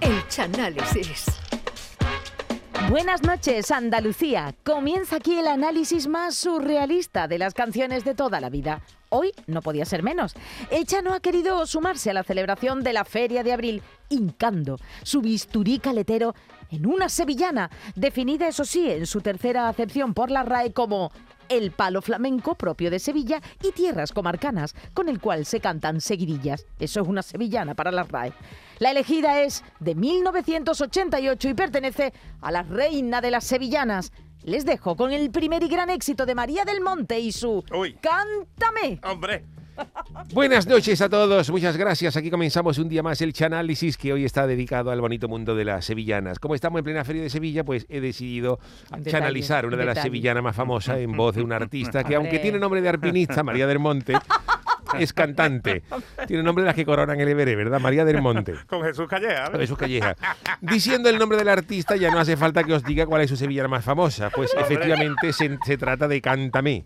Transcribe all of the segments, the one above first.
El Chanálisis. Buenas noches, Andalucía. Comienza aquí el análisis más surrealista de las canciones de toda la vida. Hoy no podía ser menos. El Chano ha querido sumarse a la celebración de la Feria de Abril, hincando su bisturí caletero en una sevillana, definida, eso sí, en su tercera acepción por la RAE como el palo flamenco propio de Sevilla y tierras comarcanas, con el cual se cantan seguidillas. Eso es una sevillana para la RAE. La elegida es de 1988 y pertenece a la reina de las sevillanas. Les dejo con el primer y gran éxito de María del Monte y su Uy. Cántame. Hombre. Buenas noches a todos, muchas gracias. Aquí comenzamos un día más el Chanálisis que hoy está dedicado al bonito mundo de las sevillanas. Como estamos en plena feria de Sevilla, pues he decidido detalle, chanalizar una un de las sevillanas más famosas en voz de un artista que, aunque tiene nombre de arpinista, María del Monte, es cantante. Tiene nombre de las que coronan el Everest, ¿verdad? María del Monte. Con Jesús Calleja. ¿ves? Jesús Calleja. Diciendo el nombre del artista, ya no hace falta que os diga cuál es su sevillana más famosa. Pues Hombre. efectivamente se, se trata de Cántame.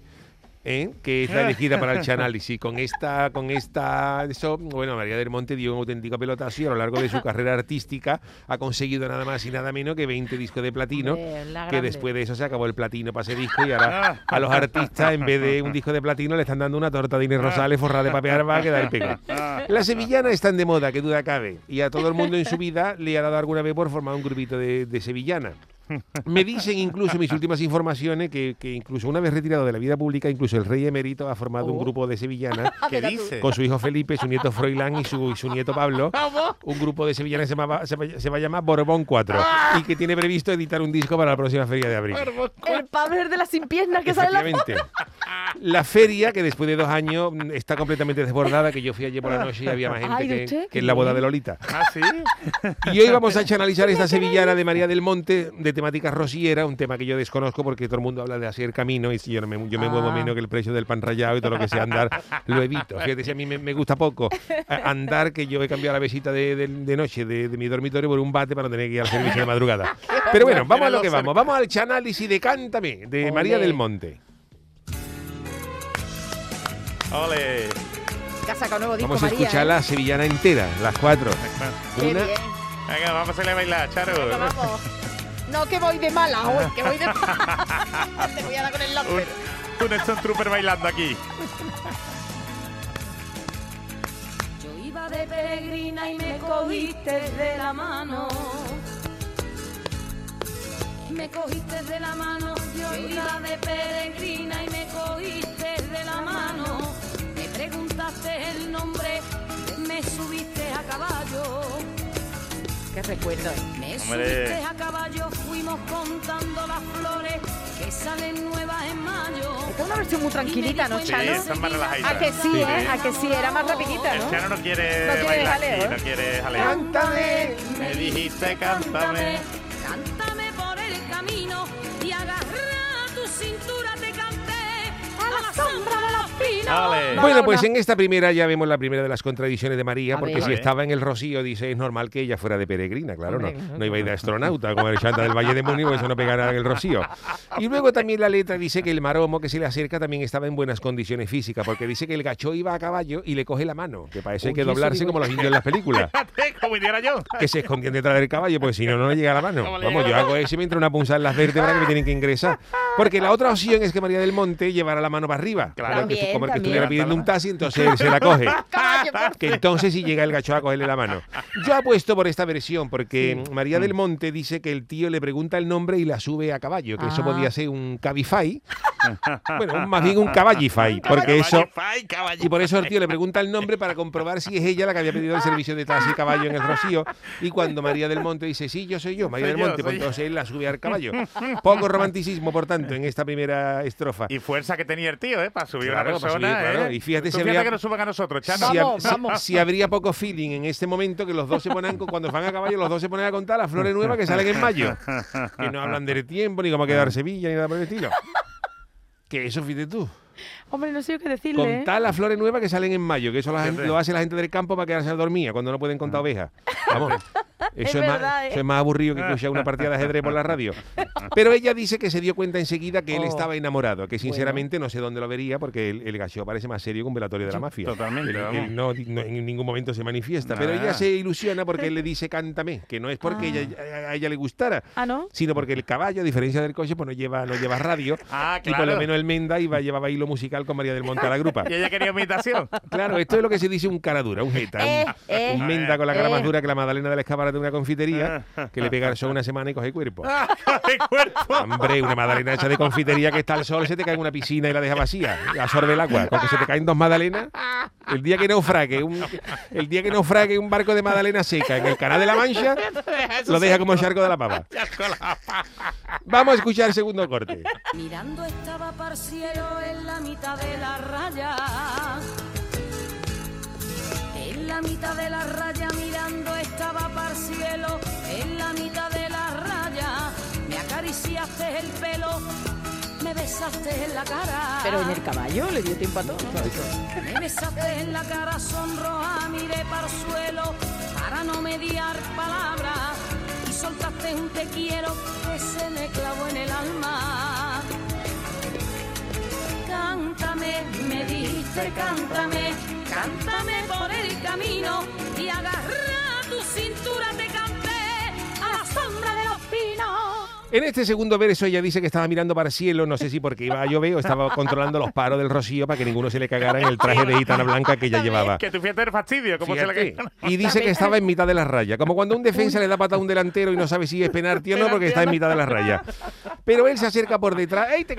¿Eh? que es la elegida para el Chanálisis. Con esta, con esta, eso, bueno, María del Monte dio un auténtico pelotazo y a lo largo de su carrera artística ha conseguido nada más y nada menos que 20 discos de platino, que después de eso se acabó el platino para ese disco y ahora a los artistas en vez de un disco de platino le están dando una torta de Inés Rosales forrada de papel arba que da el pego. La sevillana está en de moda, que duda cabe, y a todo el mundo en su vida le ha dado alguna vez por formar un grupito de, de sevillana. Me dicen incluso mis últimas informaciones que, que incluso una vez retirado de la vida pública, incluso el rey emérito ha formado un Oh. grupo de sevillanas ¿Qué dice? con su hijo Felipe, su nieto Froilán y su, y su nieto Pablo. Un grupo de sevillanas se, llamaba- se, va- se va a llamar Borbón 4 y que tiene previsto editar un disco para la próxima feria de abril. El Pablo de las sin piernas que sale la Efectivamente. La feria, que después de dos años mm, está completamente desbordada, que yo fui ayer por la noche y había más gente Ay, que, usted, que en la boda de Lolita. Ah, sí. Y hoy vamos a analizar esta sevillana de María del Monte de temática rosiera, un tema que yo desconozco porque todo el mundo habla de hacer camino y si yo, no me, yo me muevo Ah. menos que el precio del pan rallado y todo lo que sea andar, lo evito. Fíjate, si a mí me, me gusta poco eh, andar, que yo he cambiado la besita de, de- de noche de, de mi dormitorio por un bate para no tener que ir al servicio de madrugada. Pero bueno, vamos a lo que vamos. Vamos al chanálisis de Cántame, de María del Monte. Ole. nuevo disco Vamos a María, escuchar ¿eh? la sevillana entera, las cuatro. Una. Venga, vamos a hacerle a bailar, Charo. Venga, vamos. No, que voy de mala hoy, que voy de Te voy a dar con el láser. Un, un Stone Trooper bailando aquí. Yo iba de peregrina y me cogiste de la mano. Me cogiste de la mano, yo iba de peregrina y me cogiste de la mano. Me preguntaste el nombre, me subiste a caballo. Qué recuerdo. Me Hombre. subiste a caballo, fuimos contando las flores que salen nuevas en mayo. Esta es una versión muy tranquilita, ¿no, Sí, Chano? es más relajadita. A que sí, Sí. ¿eh? A que sí, era más rapidita, El ¿no? Charo no quiere, No quiere bailar jaleo, aquí, ¿eh? no quiere jaleo. Cántame. Me dijiste, cántame. Cántame Bueno, pues en esta primera ya vemos la primera de las contradicciones de María, A porque ver. si estaba en el Rocío, dice, es normal que ella fuera de peregrina, claro, no, no iba a ir de astronauta como el chanta del Valle de Múnich, pues eso no pegará en el Rocío. Y luego también la letra dice que el maromo que se le acerca también estaba en buenas condiciones físicas, porque dice que el gacho iba a caballo y le coge la mano, que parece Uy, que doblarse como los indios en las películas. Como hiciera yo. Que se escondían detrás del caballo, pues si no, no le llega la mano. ¿Cómo le Vamos, yo hago eso y me entra una punzada en las vértebras que me tienen que ingresar. Porque la otra opción es que María del Monte llevara la mano para arriba. Claro. que, como que estuviera pidiendo un taxi, entonces se la coge. Por Que entonces sí llega el gacho a cogerle la mano. Yo apuesto por esta versión, porque María del Monte dice que el tío le pregunta el nombre y la sube a caballo, que eso Ah. podía ser un cabify. bueno, más bien un caballify, porque eso... Y por eso el tío le pregunta el nombre para comprobar si es ella la que había pedido el servicio de taxi caballo en el Rocío. Y cuando María del Monte dice, sí, yo soy yo, María Soy del yo, Monte, pues yo. entonces él la sube al caballo. Poco romanticismo, por tanto, en esta primera estrofa. Y fuerza que tenía el tío, ¿eh? Para subir Claro, a para persona. Claro. ¿eh? Y fíjate si fíjate habría- que nos suban a nosotros, Chano. si, Vamos, si- vamos. si habría poco feeling en este momento que los dos se ponen, cuando van a caballo, los dos se ponen a contar las flores nuevas que salen en mayo. Que no hablan del tiempo, ni cómo quedar Sevilla, ni nada por el estilo. Que eso, fíjate tú. Hombre, no sé yo qué decirle. ¿eh? Contar las flores nuevas que salen en mayo, que eso la gente- Fíjate. lo hace la gente del campo para quedarse dormida cuando no pueden Ah. contar ovejas. Vamos. Eso Es es, más, verdad, ¿eh? eso es más aburrido que escuchar una partida de ajedrez por la radio. Pero ella dice que se dio cuenta enseguida que él Oh. estaba enamorado, que sinceramente no sé dónde lo vería porque el, el gacheo parece más serio que un velatorio de la mafia. totalmente, Él- él no, no- en ningún momento se manifiesta, pero ella se ilusiona porque él le dice cántame, que no es porque Ah. ella, a- a ella le gustara, Ah, ¿no? sino porque el caballo, a diferencia del coche, pues no lleva, no lleva radio. Ah, Y por lo claro. menos el Menda iba, llevaba hilo musical con María del Monte a la grupa. Y ella quería imitación. Claro, esto es lo que se dice un cara dura, un jeta. un- Eh, eh, un menda con la cara eh. más dura que la magdalena de la escaparate de una confitería, que le pega el sol una semana y coge cuerpo. ¡De cuerpo! Hombre, una magdalena hecha de confitería que está al sol, se te cae en una piscina y la deja vacía, absorbe el agua. Con que se te caen dos magdalenas, el día que naufrague un, el día que naufrague un barco de magdalena seca en el canal de la Mancha, lo deja como charco de la pava. Vamos a escuchar el segundo corte. Mirando estaba parciero en la mitad de la raya. En la mitad de la raya mirando estaba parcielo. En la mitad de la raya me acariciaste el pelo, me besaste en la cara. Pero en el caballo le dio tiempo a todo. ¿no? Me besaste en la cara sonroja, miré para el suelo para no mediar palabras y soltaste un te quiero que se me clavó en el alma. Cántame, me dijiste cántame, cántame por el camino y agarra tu cintura te canté a la sombra de los pinos. En este segundo verso ella dice que estaba mirando para el cielo, no sé si porque iba a llover o estaba controlando los paros del rocío para que ninguno se le cagara en el traje de gitana blanca que ella llevaba. Que tu fiesta era fastidio, como se le Y dice que estaba en mitad de la raya, como cuando un defensa le da pata a un delantero y no sabe si es penalti o no porque está en mitad de la raya. Pero él se acerca por detrás ¡ey, te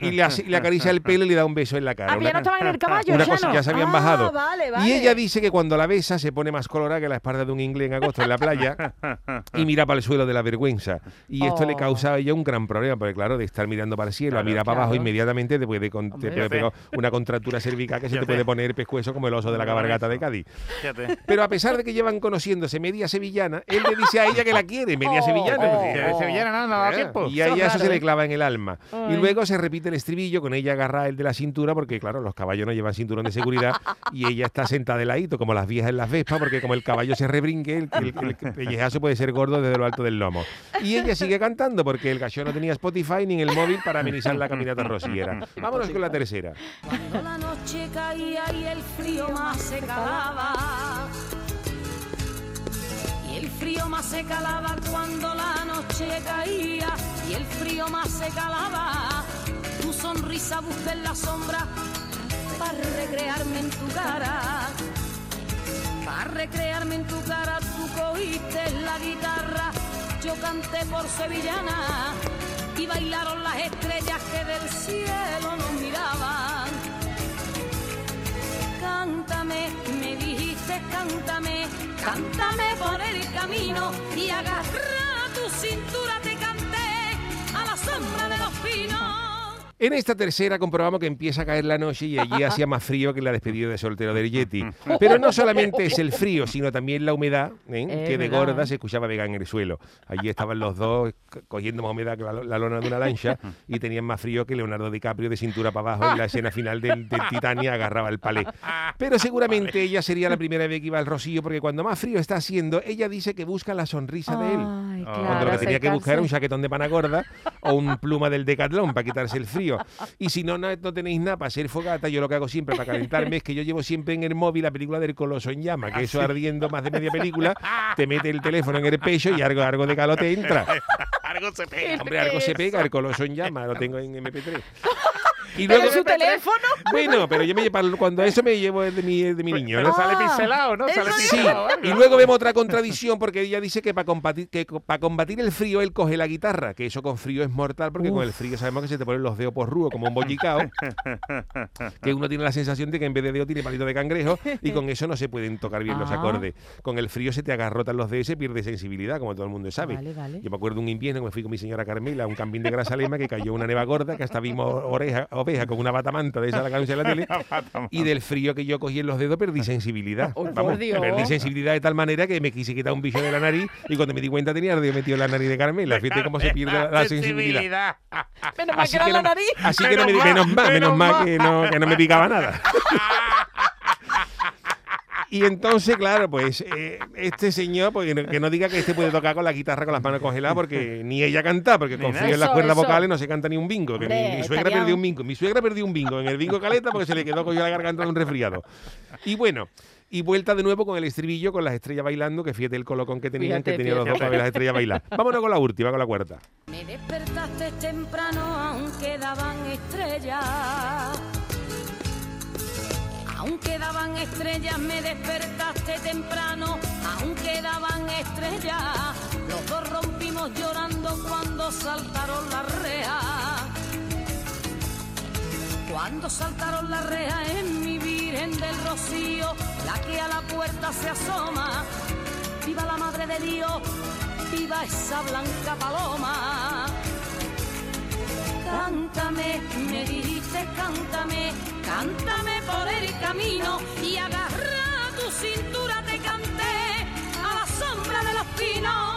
y, y le, acaricia el pelo y le da un beso en la cara. Ah, pero ya no Una- estaban en el caballo, una ya cosa, no. ya se habían Ah, bajado. vale, vale. Y ella dice que cuando la besa se pone más colorada que la espalda de un inglés en agosto en la playa y mira para el suelo de la vergüenza. Y esto le Oh. causa a ella un gran problema, porque claro, de estar mirando para el cielo, a mirar para abajo, claro. inmediatamente te puede, con- te Hombre. puede pegar una contractura cervical que se te puede poner pescuezo como el oso de la cabalgata de Cádiz. Fíjate. Pero a pesar de que llevan conociéndose media sevillana, él le dice a ella que la quiere, media Oh, sevillana. oh, sevillana no, no tiempo. Y a ella se le clava en el alma. Y luego se repite el estribillo con ella agarrada el de la cintura, porque claro, los caballos no llevan cinturón de seguridad y ella está sentada de ladito, como las viejas en las vespas, porque como el caballo se rebrinque, el, el- el pellejazo puede ser gordo desde lo alto del lomo. Y ella sigue cantando, porque el gallo no tenía Spotify ni en el móvil para amenizar la caminata rociera. Vámonos con la tercera. Cuando la noche caía y el frío más se calaba. El frío más se calaba cuando la noche caía. Y el frío más se calaba. Tu sonrisa busca en la sombra para recrearme en tu cara. Para recrearme en tu cara tú cogiste la guitarra. Yo canté por sevillana y bailaron las estrellas que del cielo nos miraban. Cántame, me dijiste cántame, cántame por el camino y agarra tu cintura En esta tercera comprobamos que empieza a caer la noche y allí hacía más frío que en la despedida de soltero del Yeti. Pero no solamente es el frío, sino también la humedad, ¿eh? Que de verdad. gorda se escuchaba vegar en el suelo. Allí estaban los dos co- cogiendo más humedad que la, la lona de una lancha y tenían más frío que Leonardo DiCaprio de cintura para abajo en la escena final del, del Titania agarraba el palé. Pero seguramente ella sería la primera vez que iba al Rocío porque cuando más frío está haciendo, ella dice que busca la sonrisa de él. Cuando lo que tenía que buscar era un chaquetón de pana gorda o un pluma del decatlón para quitarse el frío. Y si no, no, no tenéis nada para hacer fogata, yo lo que hago siempre para calentarme es que yo llevo siempre en el móvil la película del Coloso en llama, que eso ardiendo más de media película, te mete el teléfono en el pecho y algo, algo de calor te entra. Algo se pega. Hombre, algo se pega, el Coloso en llama, lo tengo en MP3. Y Pero luego, su teléfono. bueno, pero yo me llevo, cuando eso me llevo es de mi, de mi niño, Pero ¿no? sale pincelado, ¿no? Sale Sí, pincelado. ¿eh? y luego vemos otra contradicción porque ella dice que para combatir, que para combatir el frío él coge la guitarra, que eso con frío es mortal porque con el frío sabemos que se te ponen los dedos por rúo como un bollicao, que uno tiene la sensación de que en vez de dedo tiene palito de cangrejo y con eso no se pueden tocar bien los Ah. acordes. Con el frío se te agarrotan los dedos y se pierde sensibilidad, como todo el mundo sabe. Vale, vale. Yo me acuerdo un invierno que me fui con mi señora Carmela a un campín de Grasalema que cayó una neva gorda que hasta vimos oreja, oveja con una batamanta de esa la cabeza de la tele y del frío que yo cogí en los dedos perdí sensibilidad. Oh, por Vamos, Dios. perdí sensibilidad de tal manera que me quise quitar un bicho de la nariz y cuando me di cuenta tenía el dedo metido en la nariz de Carmela. Fíjate cómo se pierde la, la sensibilidad. Menos mal Así que era la nariz. así que no me Menos mal, menos menos mal mal. que no, que no me picaba nada. Y entonces, claro, pues eh, este señor, pues, que no, diga que este puede tocar con la guitarra con las manos congeladas, porque ni ella canta, porque nada. en las cuerdas eso. vocales, no se canta ni un bingo. que mi- Hombre, mi, suegra perdió un bingo. Mi suegra perdió un bingo en el bingo caleta porque se le quedó cogido la garganta de un resfriado. Y bueno. Y vuelta de nuevo con el estribillo, con las estrellas bailando, que fíjate el colocón que tenían, Fíjate, que tenían los dos para ver las estrellas bailar. Vámonos con la última, con la cuarta. Me despertaste temprano aunque daban estrellas. Aunque daban estrellas, me despertaste temprano, aunque daban estrellas. Los dos rompimos llorando cuando saltaron las rejas. Cuando saltaron las rejas en mi Virgen del Rocío, la que a la puerta se asoma. Viva la Madre de Dios, viva esa blanca paloma. Cántame, me dijiste, cántame, cántame por el camino y agarra tu cintura te canté a la sombra de los pinos.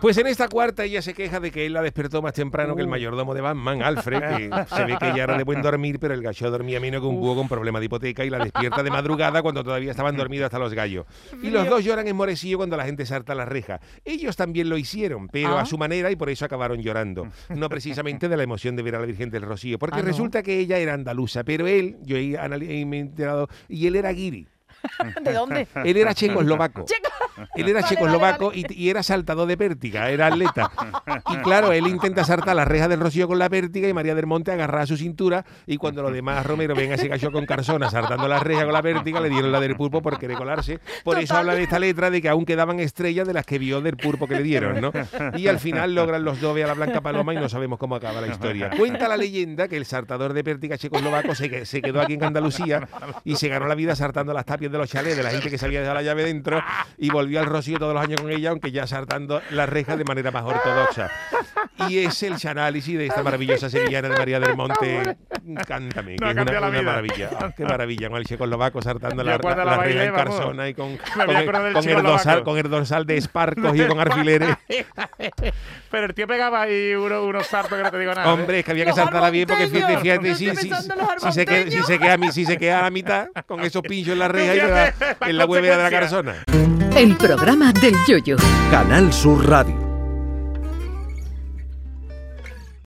Pues en esta cuarta ella se queja de que él la despertó más temprano Uh. que el mayordomo de Batman, Alfred, que se ve que ya era de buen dormir, pero el gacho dormía menos que un búho con problema de hipoteca y la despierta de madrugada cuando todavía estaban dormidos hasta los gallos. Y los dos lloran en Moresío cuando la gente salta la reja. Ellos también lo hicieron, pero Ah. a su manera y por eso acabaron llorando. No precisamente de la emoción de ver a la Virgen del Rocío, porque Ah, ¿no? resulta que ella era andaluza, pero él, yo he, he enterado, y él era guiri. ¿De dónde? Él era checoslovaco. Checo. Él era Vale, checoslovaco vale, Y, y era saltador de pértiga, era atleta. Y claro, él intenta saltar la reja del Rocío con la pértiga y María del Monte agarra a su cintura y cuando los demás Romero ven a ese gallo con carzona saltando la reja con la pértiga, le dieron la del pulpo por querer colarse. Por eso Total. habla de esta letra de que aún quedaban estrellas de las que vio del pulpo que le dieron, ¿no? Y al final logran los dos ver a la Blanca Paloma y no sabemos cómo acaba la historia. Cuenta la leyenda que el saltador de pértiga checoslovaco se, se quedó aquí en Andalucía y se ganó la vida saltando las tapias de los chalés de la gente que había dejado la llave dentro y volvió al Rocío todos los años con ella, aunque ya saltando las rejas de manera más ortodoxa. Y es el análisis de esta maravillosa sevillana de María del Monte. Cántame, que No es una, la una maravilla. Ah, qué maravilla, con el checoslovaco saltando la, la, la bailé, en carzona y con, me con, voy a el, con el dorsal, con el dorsal de Spar cogido con alfileres. Pero el tío pegaba ahí uno- unos saltos que no te digo nada. ¿eh? Hombre, es que había que saltarla bien porque fíjate, fíjate si, si, si se queda, si, se queda, si se queda a la mitad con esos pinchos en la reja y la en la huevera de la carzona. El programa del yoyo. Canal Sur Radio.